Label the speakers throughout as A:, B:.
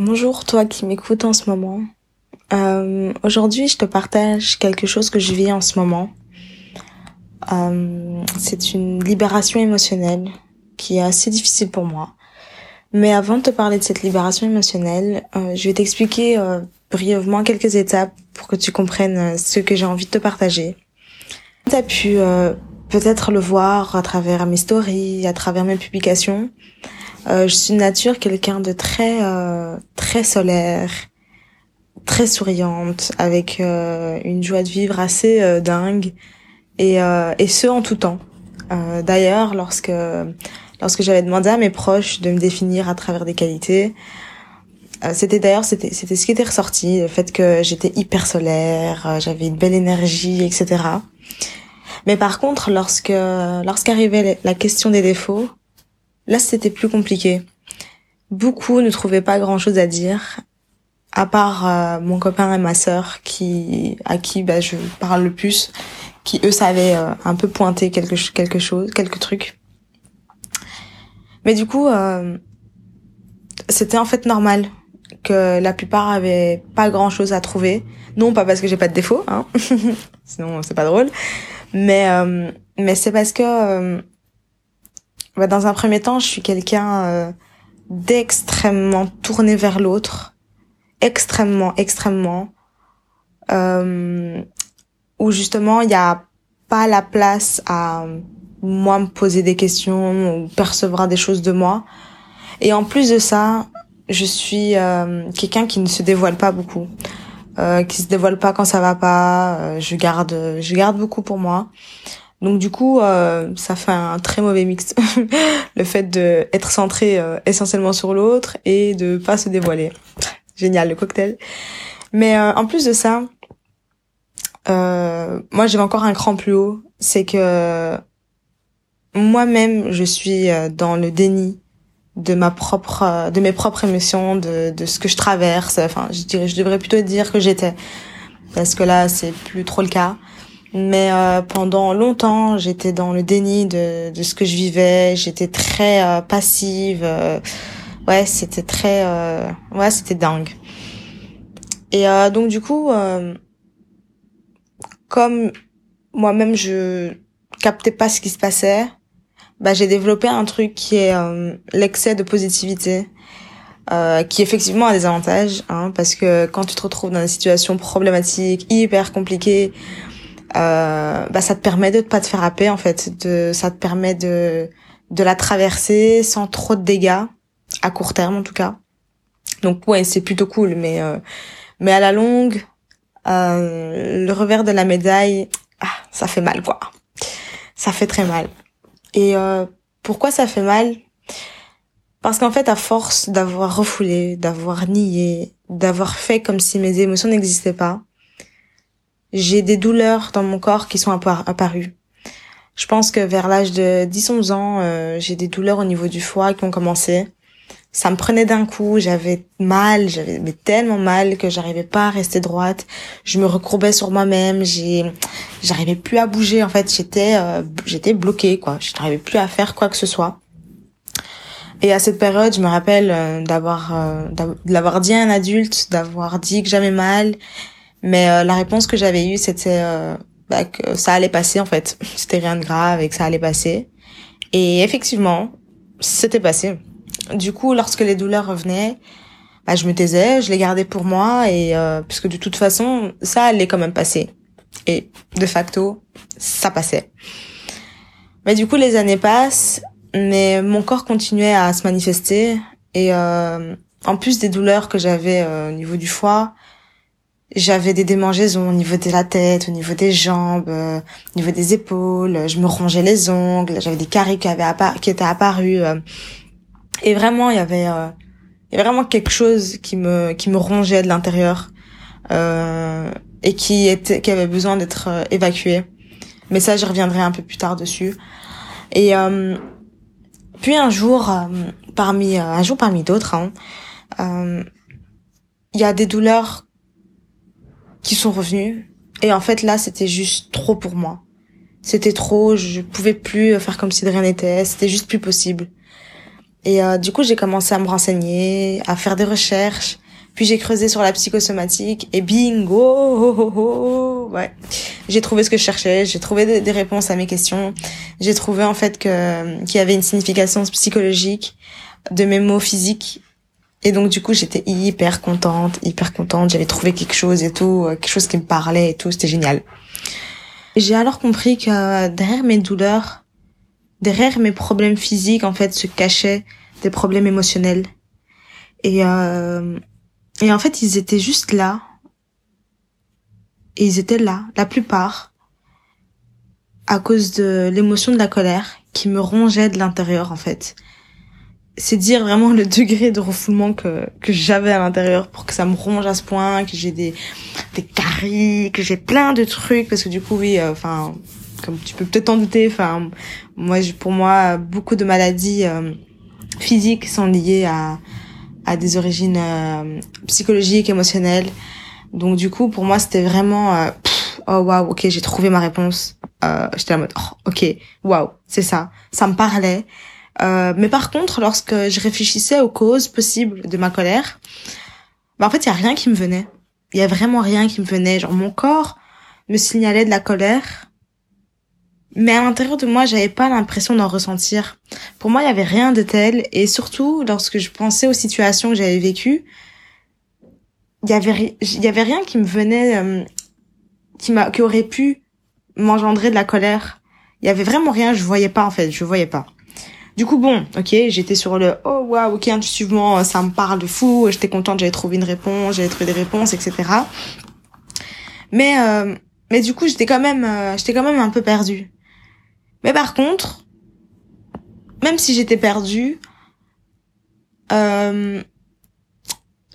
A: Bonjour toi qui m'écoutes en ce moment. Euh, Aujourd'hui, je te partage quelque chose que je vis en ce moment. Euh, c'est une libération émotionnelle qui est assez difficile pour moi. Mais avant de te parler de cette libération émotionnelle, euh, je vais t'expliquer brièvement quelques étapes pour que tu comprennes ce que j'ai envie de te partager. Tu as pu peut-être le voir à travers mes stories, à travers mes publications. Euh, je suis de nature quelqu'un de très euh, très solaire, très souriante, avec euh, une joie de vivre assez dingue, et, et ce en tout temps. D'ailleurs, lorsque lorsque j'avais demandé à mes proches de me définir à travers des qualités, c'était d'ailleurs c'était c'était ce qui était ressorti, le fait que j'étais hyper solaire, j'avais une belle énergie, etc. Mais par contre, lorsque lorsqu'arrivait la question des défauts, Là, c'était plus compliqué. Beaucoup ne trouvaient pas grand-chose à dire, à part euh, mon copain et ma sœur, qui à qui bah, je parle le plus, qui eux savaient euh, un peu pointer quelque quelque chose, quelques trucs. Mais du coup, euh, c'était en fait normal que la plupart avaient pas grand-chose à trouver. Non, pas parce que j'ai pas de défaut, hein. sinon c'est pas drôle. Mais mais c'est parce que bah, dans un premier temps, je suis quelqu'un euh, d'extrêmement tourné vers l'autre, extrêmement, extrêmement, euh, où justement il n'y a pas la place à moi me poser des questions ou percevoir des choses de moi. Et en plus de ça, je suis euh, quelqu'un qui ne se dévoile pas beaucoup, euh, qui se dévoile pas quand ça va pas. Euh, je garde, je garde beaucoup pour moi. Donc du coup, euh, ça fait un très mauvais mix. le fait de être centré euh, essentiellement sur l'autre et de pas se dévoiler. Génial le cocktail. Mais euh, en plus de ça, moi j'ai encore un cran plus haut, c'est que moi-même je suis dans le déni de ma propre, de mes propres émotions, de, de ce que je traverse. Enfin, je dirais, je devrais plutôt dire que j'étais, parce que là c'est plus trop le cas. Mais euh, pendant longtemps, j'étais dans le déni de, de ce que je vivais. J'étais très euh, passive. Euh, ouais, c'était très... Euh, ouais, c'était dingue. Et euh, donc du coup, euh, comme moi-même, je captais pas ce qui se passait, bah, j'ai développé un truc qui est l'excès de positivité. Euh, qui effectivement a des avantages, hein, parce que quand tu te retrouves dans des situations problématiques, hyper compliquées, euh, bah ça te permet de pas te faire happer en fait. De ça te permet de de la traverser sans trop de dégâts à court terme en tout cas. Donc ouais c'est plutôt cool mais euh, mais à la longue euh, le revers de la médaille ah, ça fait mal quoi. Ça fait très mal. Et euh, pourquoi ça fait mal? Parce qu'en fait à force d'avoir refoulé d'avoir nié d'avoir fait comme si mes émotions n'existaient pas j'ai des douleurs dans mon corps qui sont apparues. Je pense que vers l'âge de 10-11 ans, euh, j'ai des douleurs au niveau du foie qui ont commencé. Ça me prenait d'un coup, j'avais mal, j'avais tellement mal que j'arrivais pas à rester droite. Je me recourbais sur moi-même, j'ai j'arrivais plus à bouger en fait, j'étais euh, j'étais bloquée quoi, je n'arrivais plus à faire quoi que ce soit. Et à cette période, je me rappelle euh, d'avoir euh, dit à un adulte, d'avoir dit que j'avais mal mais euh, la réponse que j'avais eue, c'était euh, bah, que ça allait passer en fait. C'était rien de grave et que ça allait passer. Et effectivement, c'était passé. Du coup, lorsque les douleurs revenaient, bah, je me taisais, je les gardais pour moi et euh, puisque de toute façon, ça allait quand même passer. Et de facto, ça passait. Mais du coup, les années passent, mais mon corps continuait à se manifester et euh, en plus des douleurs que j'avais euh, au niveau du foie, j'avais des démangeaisons au niveau de la tête, au niveau des jambes, euh, au niveau des épaules. Je me rongeais les ongles. J'avais des caries qui avaient qui étaient apparus. Euh, et vraiment, il y avait, euh, il y avait vraiment quelque chose qui me qui me rongeait de l'intérieur euh, et qui était qui avait besoin d'être euh, évacué. Mais ça, je reviendrai un peu plus tard dessus. Et euh, puis un jour, parmi un jour parmi d'autres, hein, il y a des douleurs qui sont revenus. Et en fait, là, c'était juste trop pour moi. C'était trop, je pouvais plus faire comme si de rien n'était, c'était juste plus possible. Et euh, du coup, j'ai commencé à me renseigner, à faire des recherches. Puis j'ai creusé sur la psychosomatique et bingo, oh, oh, oh, ouais. J'ai trouvé ce que je cherchais, j'ai trouvé des, réponses à mes questions. J'ai trouvé en fait que qu'il y avait une signification psychologique de mes mots physiques. Et donc du coup, j'étais hyper contente, hyper contente. J'avais trouvé quelque chose et tout, quelque chose qui me parlait et tout. C'était génial. J'ai alors compris que derrière mes douleurs, derrière mes problèmes physiques, en fait, se cachaient des problèmes émotionnels. Et euh, et en fait, ils étaient juste là. Et ils étaient là, la plupart, à cause de l'émotion de la colère qui me rongeait de l'intérieur, en fait. C'est dire vraiment le degré de refoulement que, que j'avais à l'intérieur pour que ça me ronge à ce point, que j'ai des, des caries, que j'ai plein de trucs, parce que du coup, oui, euh, enfin, comme tu peux peut-être t'en douter, enfin, moi, pour moi, beaucoup de maladies euh, physiques sont liées à, à des origines euh, psychologiques, émotionnelles. Donc du coup, pour moi, c'était vraiment euh, oh waouh, ok, j'ai trouvé ma réponse. Euh, J'étais en mode oh, ok, waouh, c'est ça, ça me parlait. Euh, mais par contre, lorsque je réfléchissais aux causes possibles de ma colère, bah en fait, il y a rien qui me venait. Il y a vraiment rien qui me venait. Genre mon corps me signalait de la colère, mais à l'intérieur de moi, j'avais pas l'impression d'en ressentir. Pour moi, il y avait rien de tel, et surtout lorsque je pensais aux situations que j'avais vécues, il y avait rien qui me venait euh, qui m'a qui aurait pu m'engendrer de la colère. Il y avait vraiment rien, je voyais pas en fait, je voyais pas. Du coup bon, OK, j'étais sur le oh waouh, OK, intuitivement ça me parle de fou, j'étais contente, j'avais trouvé une réponse, j'avais trouvé des réponses etc. Mais euh, mais du coup, j'étais quand même euh, j'étais quand même un peu perdue. Mais par contre, même si j'étais perdue, euh,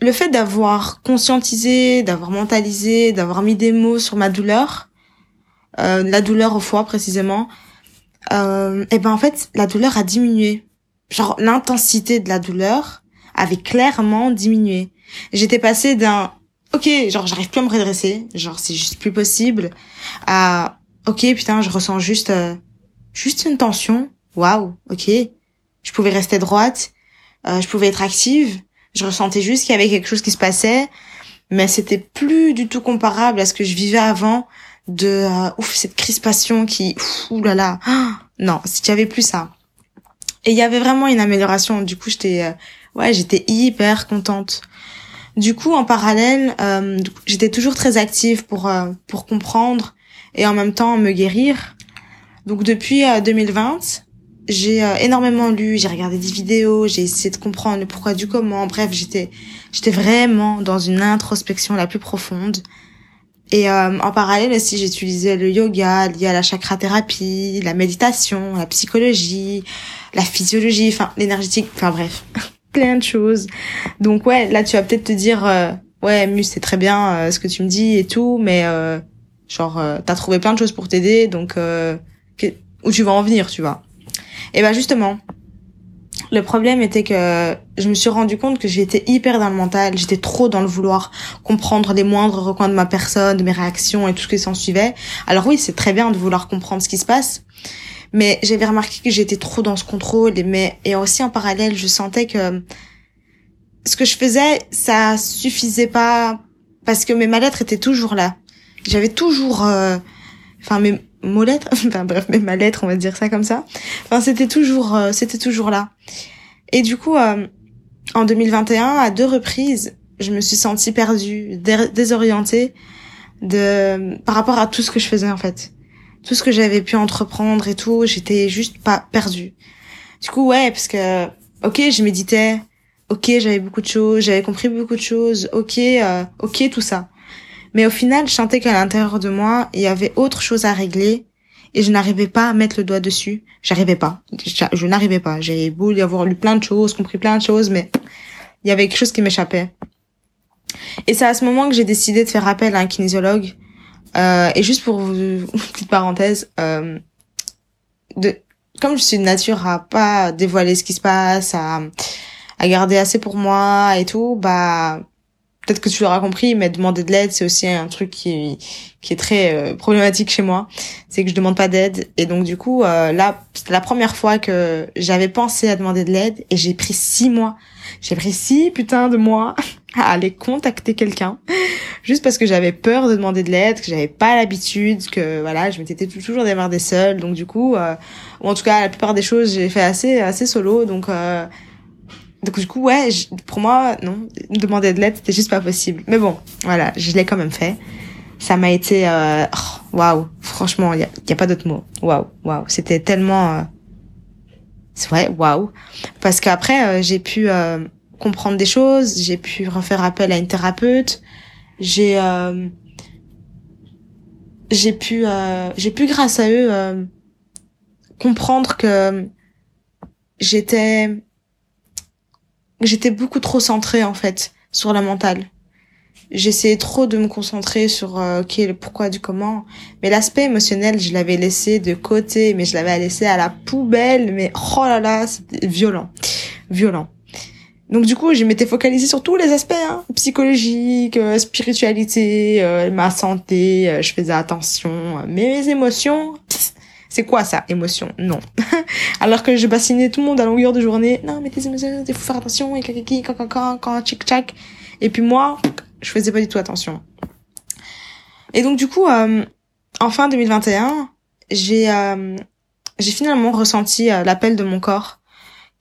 A: le fait d'avoir conscientisé, d'avoir mentalisé, d'avoir mis des mots sur ma douleur, euh, la douleur au foie précisément, euh, et ben en fait la douleur a diminué. Genre l'intensité de la douleur avait clairement diminué. J'étais passée d'un ok genre j'arrive plus à me redresser, genre c'est juste plus possible, à ok putain je ressens juste euh, juste une tension. Waouh, ok. Je pouvais rester droite, euh, je pouvais être active. Je ressentais juste qu'il y avait quelque chose qui se passait, mais c'était plus du tout comparable à ce que je vivais avant de euh, ouf cette crispation qui ouh là là. non, si tu avais plus ça. Et il y avait vraiment une amélioration. Du coup, j'étais euh, ouais, j'étais hyper contente. Du coup, en parallèle, euh, j'étais toujours très active pour pour comprendre et en même temps me guérir. Donc depuis 2020, euh, j'ai euh, énormément lu, j'ai regardé des vidéos, j'ai essayé de comprendre le pourquoi du comment. Bref, j'étais j'étais vraiment dans une introspection la plus profonde. Et euh, en parallèle aussi, j'utilisais le yoga lié à la chakra thérapie, la méditation, la psychologie, la physiologie, enfin l'énergétique, enfin bref, plein de choses. Donc ouais, là tu vas peut-être te dire ouais, Mus, c'est très bien ce que tu me dis et tout, mais genre t'as trouvé plein de choses pour t'aider, donc où tu vas en venir, tu vois. Et ben justement, le problème était que je me suis rendu compte que j'étais hyper dans le mental, j'étais trop dans le vouloir comprendre les moindres recoins de ma personne, de mes réactions et tout ce qui s'en suivait. Alors oui, c'est très bien de vouloir comprendre ce qui se passe, mais j'avais remarqué que j'étais trop dans ce contrôle et mais et aussi en parallèle, je sentais que ce que je faisais, ça suffisait pas parce que mes mal-être étaient toujours là. J'avais toujours euh, enfin mes mots lettres enfin bref ma lettres on va dire ça comme ça. Enfin c'était toujours euh, c'était toujours là. Et du coup euh, en 2021 à deux reprises je me suis sentie perdue désorientée de par rapport à tout ce que je faisais en fait. Tout ce que j'avais pu entreprendre et tout j'étais juste pas perdue. Du coup ouais parce que ok je méditais. Ok j'avais beaucoup de choses j'avais compris beaucoup de choses. Ok euh, ok tout ça mais au final, je sentais qu'à l'intérieur de moi, il y avait autre chose à régler et je n'arrivais pas à mettre le doigt dessus. J'arrivais pas. Je, n'arrivais pas. J'ai beau y avoir lu plein de choses, compris plein de choses, mais il y avait quelque chose qui m'échappait. Et c'est à ce moment que j'ai décidé de faire appel à un kinésiologue. Euh, et juste pour vous, une petite parenthèse, euh, de, comme je suis de nature à pas dévoiler ce qui se passe, à, à garder assez pour moi et tout, bah peut-être que tu l'auras compris, mais demander de l'aide, c'est aussi un truc qui qui est très euh, problématique chez moi. C'est que je demande pas d'aide et donc du coup euh, là, c'était la première fois que j'avais pensé à demander de l'aide et j'ai pris six mois. J'ai pris six putain de mois à aller contacter quelqu'un juste parce que j'avais peur de demander de l'aide, que j'avais pas l'habitude, que voilà, je m'étais toujours démarrée seule. Donc du coup, euh, ou en tout cas la plupart des choses, j'ai fait assez assez solo. Donc euh, donc du coup, ouais, pour moi, non, demander de l'aide, c'était juste pas possible. Mais bon, voilà, je l'ai quand même fait. Ça m'a été, euh, oh, waouh, franchement, il y a, y a, pas d'autre mot. Waouh, waouh, c'était tellement, euh... ouais, waouh, parce qu'après euh, j'ai pu euh, comprendre des choses, j'ai pu refaire appel à une thérapeute, j'ai, euh, j'ai pu, j'ai pu grâce à eux comprendre que j'étais j'étais beaucoup trop centrée en fait sur la mentale. J'essayais trop de me concentrer sur euh, ok le pourquoi du comment, mais l'aspect émotionnel je l'avais laissé de côté, mais je l'avais laissé à la poubelle. Mais oh là là, c'était violent, violent. Donc du coup, je m'étais focalisée sur tous les aspects, hein, psychologique, euh, spiritualité, euh, ma santé. Euh, je faisais attention, mais mes émotions, c'est quoi ça, émotion? Non. Alors que je bassinais tout le monde à longueur de journée. Non, mais tes émotions, il faut faire attention, et kakaki, quand. Et puis moi, je faisais pas du tout attention. Et donc du coup, euh, en fin 2021, j'ai euh, j'ai finalement ressenti euh, l'appel de mon corps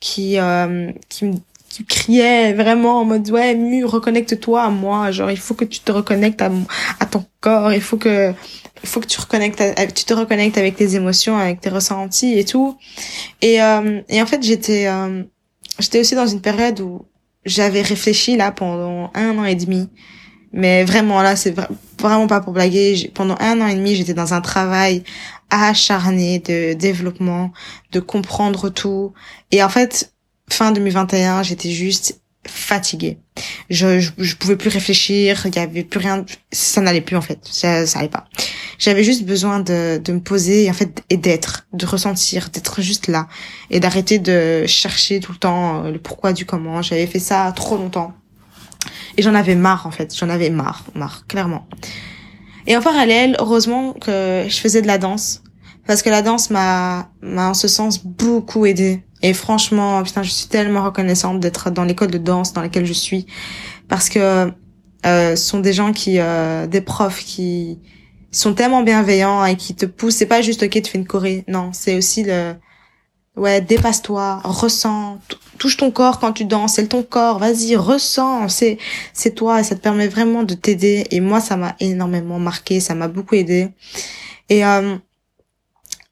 A: qui euh, qui qui criait vraiment en mode ouais Mu reconnecte-toi à moi genre il faut que tu te reconnectes à ton corps il faut que il faut que tu reconnectes tu te reconnectes avec tes émotions avec tes ressentis et tout. Et euh, et en fait j'étais euh, j'étais aussi dans une période où j'avais réfléchi là pendant un an et demi. Mais vraiment là c'est vraiment pas pour blaguer. Pendant un an et demi j'étais dans un travail acharné de développement de comprendre tout. Et en fait fin 2021, j'étais juste fatiguée. Je, je, je, pouvais plus réfléchir, il y avait plus rien, ça n'allait plus en fait, ça, ça allait pas. J'avais juste besoin de, de me poser en fait et d'être, de ressentir, d'être juste là et d'arrêter de chercher tout le temps euh, le pourquoi du comment. J'avais fait ça trop longtemps et j'en avais marre en fait, j'en avais marre, marre clairement. Et en parallèle, heureusement que je faisais de la danse parce que la danse m'a m'a en ce sens beaucoup aidé et franchement, putain, je suis tellement reconnaissante d'être dans l'école de danse dans laquelle je suis, parce que euh, ce sont des gens qui, euh, des profs qui sont tellement bienveillants et qui te poussent. C'est pas juste ok, tu fais une choré. Non, c'est aussi le, ouais, dépasse-toi, ressens, touche ton corps quand tu danses, c'est ton corps. Vas-y, ressens, c'est, c'est toi et ça te permet vraiment de t'aider. Et moi, ça m'a énormément marqué, ça m'a beaucoup aidé. Et euh,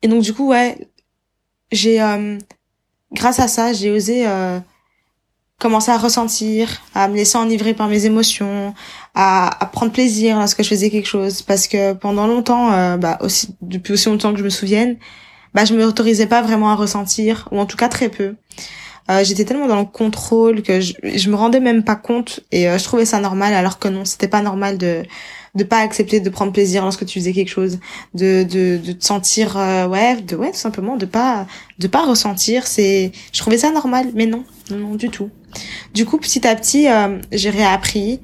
A: et donc du coup, ouais, j'ai euh, grâce à ça, j'ai osé euh, commencer à ressentir, à me laisser enivrer par mes émotions, à, à, prendre plaisir lorsque je faisais quelque chose. Parce que pendant longtemps, euh, bah aussi depuis aussi longtemps que je me souvienne, bah je me autorisais pas vraiment à ressentir, ou en tout cas très peu. Euh, j'étais tellement dans le contrôle que je, je me rendais même pas compte et euh, je trouvais ça normal alors que non, c'était pas normal de de pas accepter de prendre plaisir lorsque tu faisais quelque chose, de de, de te sentir euh, ouais, de ouais tout simplement de pas de pas ressentir, c'est je trouvais ça normal mais non, non, du tout. Du coup, petit à petit, euh, j'ai réappris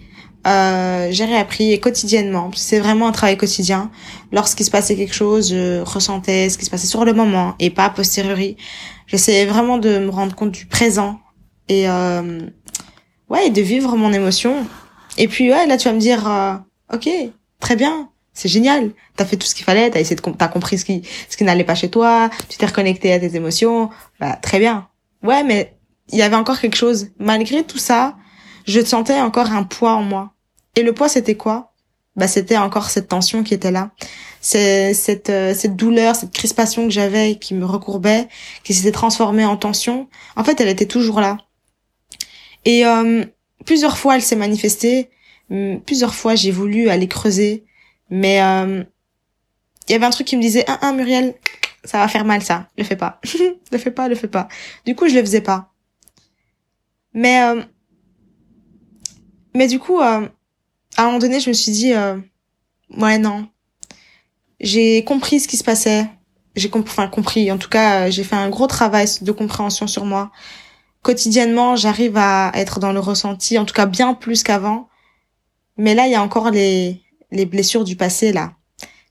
A: euh, j'ai réappris et quotidiennement. C'est vraiment un travail quotidien. Lorsqu'il se passait quelque chose, je ressentais ce qui se passait sur le moment et pas a posteriori. J'essayais vraiment de me rendre compte du présent et euh, ouais, de vivre mon émotion. Et puis ouais, là tu vas me dire, euh, ok, très bien, c'est génial. T'as fait tout ce qu'il fallait, t'as essayé de, t'as compris ce qui, ce qui n'allait pas chez toi, tu t'es reconnecté à tes émotions, bah très bien. Ouais, mais il y avait encore quelque chose. Malgré tout ça, je sentais encore un poids en moi. Et le poids, c'était quoi? Bah, c'était encore cette tension qui était là. Cette euh, cette douleur, cette crispation que j'avais, qui me recourbait, qui s'était transformée en tension. En fait, elle était toujours là. Et euh, plusieurs fois, elle s'est manifestée Hum, plusieurs fois j'ai voulu aller creuser, mais euh, il y avait un truc qui me disait ah, ah Muriel, ça va faire mal ça, le fais pas, le fais pas, le fais pas. Du coup je le faisais pas. Mais euh, mais du coup euh, à un moment donné je me suis dit ouais non, j'ai compris ce qui se passait, j'ai enfin compris, en tout cas j'ai fait un gros travail de compréhension sur moi. Quotidiennement j'arrive à être dans le ressenti, en tout cas bien plus qu'avant Mais là, il y a encore les, les blessures du passé, là.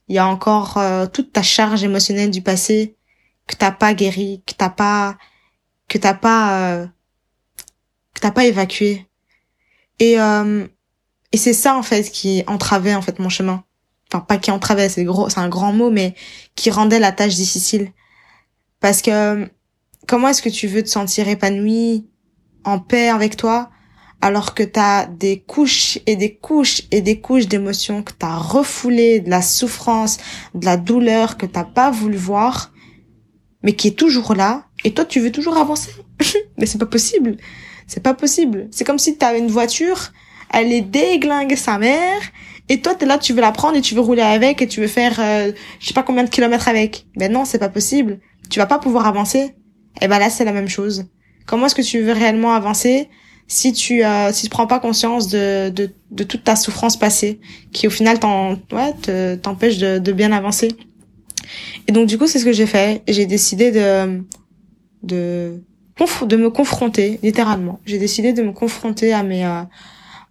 A: Il y a encore euh, toute ta charge émotionnelle du passé que t'as pas guéri, que t'as pas, que t'as pas, euh, que t'as pas évacué. Et, euh, et c'est ça, en fait, qui entravait, en fait, mon chemin. Enfin, pas qui entravait, c'est gros, c'est un grand mot, mais qui rendait la tâche difficile. Parce que, comment est-ce que tu veux te sentir épanoui, en paix avec toi, alors que t'as des couches et des couches et des couches d'émotions que t'as refoulées, de la souffrance, de la douleur que t'as pas voulu voir, mais qui est toujours là, et toi tu veux toujours avancer. mais c'est pas possible. C'est pas possible. C'est comme si t'avais une voiture, elle est déglingue sa mère, et toi t'es là, tu veux la prendre et tu veux rouler avec et tu veux faire euh, je sais pas combien de kilomètres avec. Ben non, c'est pas possible. Tu vas pas pouvoir avancer. Et ben là c'est la même chose. Comment est-ce que tu veux réellement avancer si tu euh, si tu prends pas conscience de, de, de toute ta souffrance passée qui au final t'en ouais t'empêche de, de bien avancer? Et donc du coup c'est ce que j'ai fait j'ai décidé de de de me confronter littéralement j'ai décidé de me confronter à mes euh,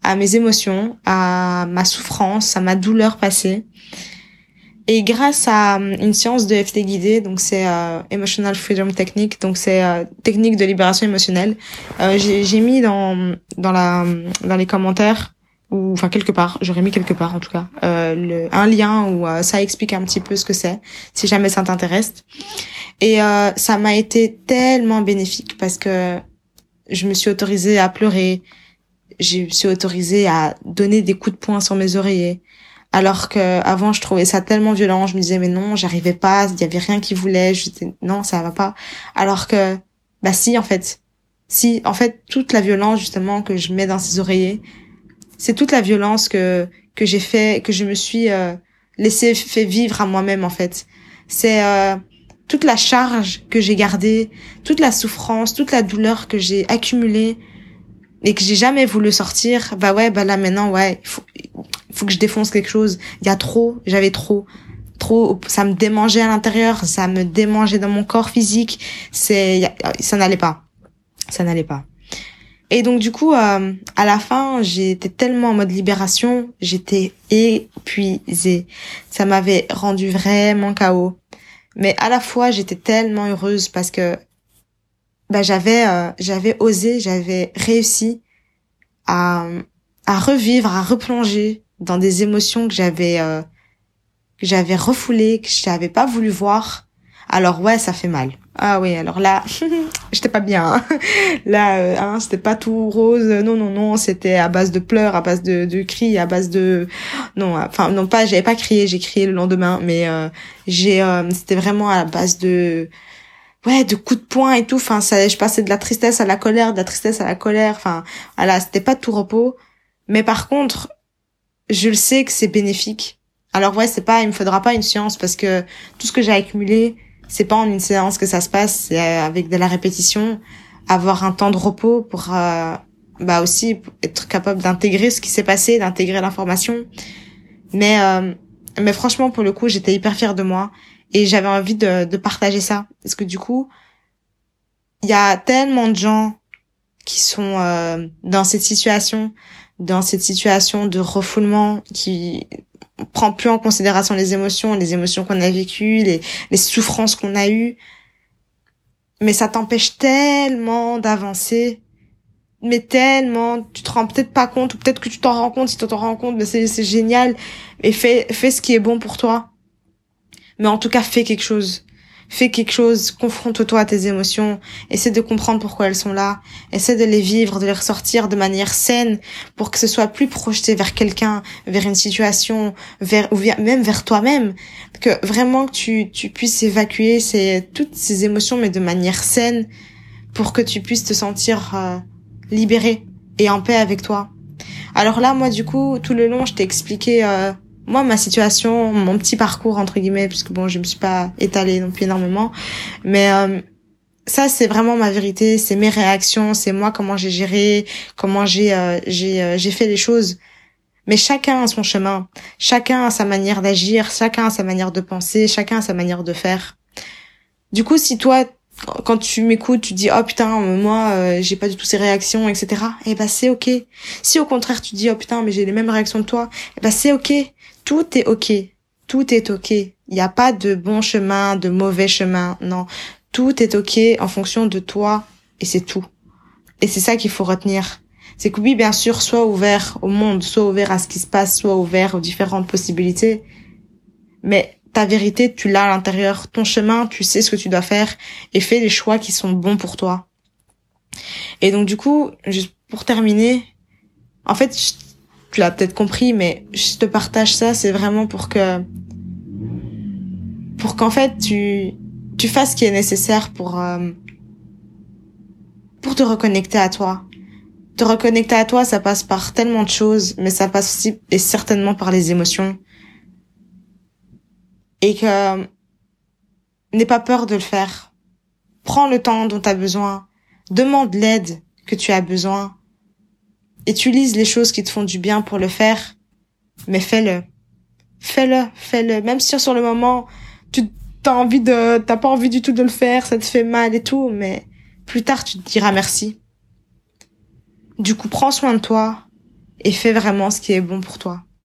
A: à mes émotions à ma souffrance à ma douleur passée et grâce à euh, une science de FT guidée, donc c'est euh, Emotional Freedom Technique, donc c'est euh, technique de libération émotionnelle, euh, j'ai mis dans dans la dans les commentaires ou enfin quelque part, j'aurais mis quelque part en tout cas, le, un lien où ça explique un petit peu ce que c'est, si jamais ça t'intéresse. Et ça m'a été tellement bénéfique parce que je me suis autorisée à pleurer, je suis autorisée à donner des coups de poing sur mes oreillers. Alors que avant je trouvais ça tellement violent je me disais mais non j'arrivais pas il y avait rien qui voulait je disais non ça va pas. Alors que bah si en fait. Si en fait toute la violence justement que je mets dans ces oreillers c'est toute la violence que que j'ai fait que je me suis euh, laissé fait vivre à moi-même en fait. C'est euh, toute la charge que j'ai gardée toute la souffrance toute la douleur que j'ai accumulée et que j'ai jamais voulu sortir bah ouais bah là maintenant ouais il faut faut que je défonce quelque chose. Il y a trop, j'avais trop trop ça me démangeait à l'intérieur, ça me démangeait dans mon corps physique, c'est ça n'allait pas. Ça n'allait pas. Et donc du coup euh, à la fin, j'étais tellement en mode libération, j'étais épuisée. Ça m'avait rendu vraiment KO. Mais à la fois, j'étais tellement heureuse parce que bah j'avais euh, j'avais osé, j'avais réussi à à revivre, à replonger dans des émotions que j'avais euh, que j'avais refoulées, que je n'avais pas voulu voir. Alors ouais, ça fait mal. Ah oui, alors là, j'étais pas bien. Hein. Là, euh, hein, c'était pas tout rose. Non, non, non, c'était à base de pleurs, à base de, de cris, à base de non, enfin non pas, j'avais pas crié, j'ai crié le lendemain, mais euh, j'ai, euh, c'était vraiment à la base de ouais de coups de poing et tout. Enfin, ça, je passais de la tristesse à la colère, de la tristesse à la colère. Enfin, voilà, c'était pas tout repos. Mais par contre, je le sais que c'est bénéfique. Alors ouais, c'est pas, il me faudra pas une science parce que tout ce que j'ai accumulé, c'est pas en une séance que ça se passe, c'est euh, avec de la répétition, avoir un temps de repos pour euh, bah aussi être capable d'intégrer ce qui s'est passé, d'intégrer l'information. Mais euh, mais franchement pour le coup, j'étais hyper fière de moi et j'avais envie de, de partager ça parce que du coup, il y a tellement de gens qui sont dans cette situation dans cette situation de refoulement qui prend plus en considération les émotions, les émotions qu'on a vécues, les, les souffrances qu'on a eues. Mais ça t'empêche tellement d'avancer. Mais tellement, tu te rends peut-être pas compte, ou peut-être que tu t'en rends compte, si tu t'en rends compte, mais c'est, génial. Et fais, fais ce qui est bon pour toi. Mais en tout cas, fais quelque chose. Fais quelque chose, confronte-toi à tes émotions, essaie de comprendre pourquoi elles sont là, essaie de les vivre, de les ressortir de manière saine pour que ce soit plus projeté vers quelqu'un, vers une situation, vers ou même vers toi-même, que vraiment tu tu puisses évacuer ces toutes ces émotions mais de manière saine pour que tu puisses te sentir euh, libéré et en paix avec toi. Alors là, moi, du coup, tout le long, je t'ai expliqué euh, moi ma situation mon petit parcours entre guillemets puisque bon je me suis pas étalée non plus énormément mais euh, ça c'est vraiment ma vérité c'est mes réactions c'est moi comment j'ai géré comment j'ai euh, j'ai euh, j'ai fait les choses mais chacun a son chemin chacun a sa manière d'agir chacun a sa manière de penser chacun a sa manière de faire du coup si toi quand tu m'écoutes, tu dis oh putain moi euh, j'ai pas du tout ces réactions etc. Et eh ben c'est ok. Si au contraire tu dis oh putain mais j'ai les mêmes réactions que toi, eh ben c'est ok. Tout est ok. Tout est ok. Il n'y a pas de bon chemin, de mauvais chemin. Non, tout est ok en fonction de toi et c'est tout. Et c'est ça qu'il faut retenir. C'est que oui bien sûr sois ouvert au monde, sois ouvert à ce qui se passe, sois ouvert aux différentes possibilités. Mais ta vérité, tu l'as à l'intérieur. Ton chemin, tu sais ce que tu dois faire et fais les choix qui sont bons pour toi. Et donc du coup, juste pour terminer, en fait, tu l'as peut-être compris, mais je te partage ça, c'est vraiment pour que, pour qu'en fait tu, tu fasses ce qui est nécessaire pour, euh, pour te reconnecter à toi. Te reconnecter à toi, ça passe par tellement de choses, mais ça passe aussi et certainement par les émotions et que n'aie pas peur de le faire. Prends le temps dont tu as besoin. Demande l'aide que tu as besoin. Utilise les choses qui te font du bien pour le faire, mais fais-le. Fais-le, fais-le. Même si sur le moment, tu t'as envie de, t'as pas envie du tout de le faire, ça te fait mal et tout, mais plus tard tu te diras merci. Du coup, prends soin de toi et fais vraiment ce qui est bon pour toi.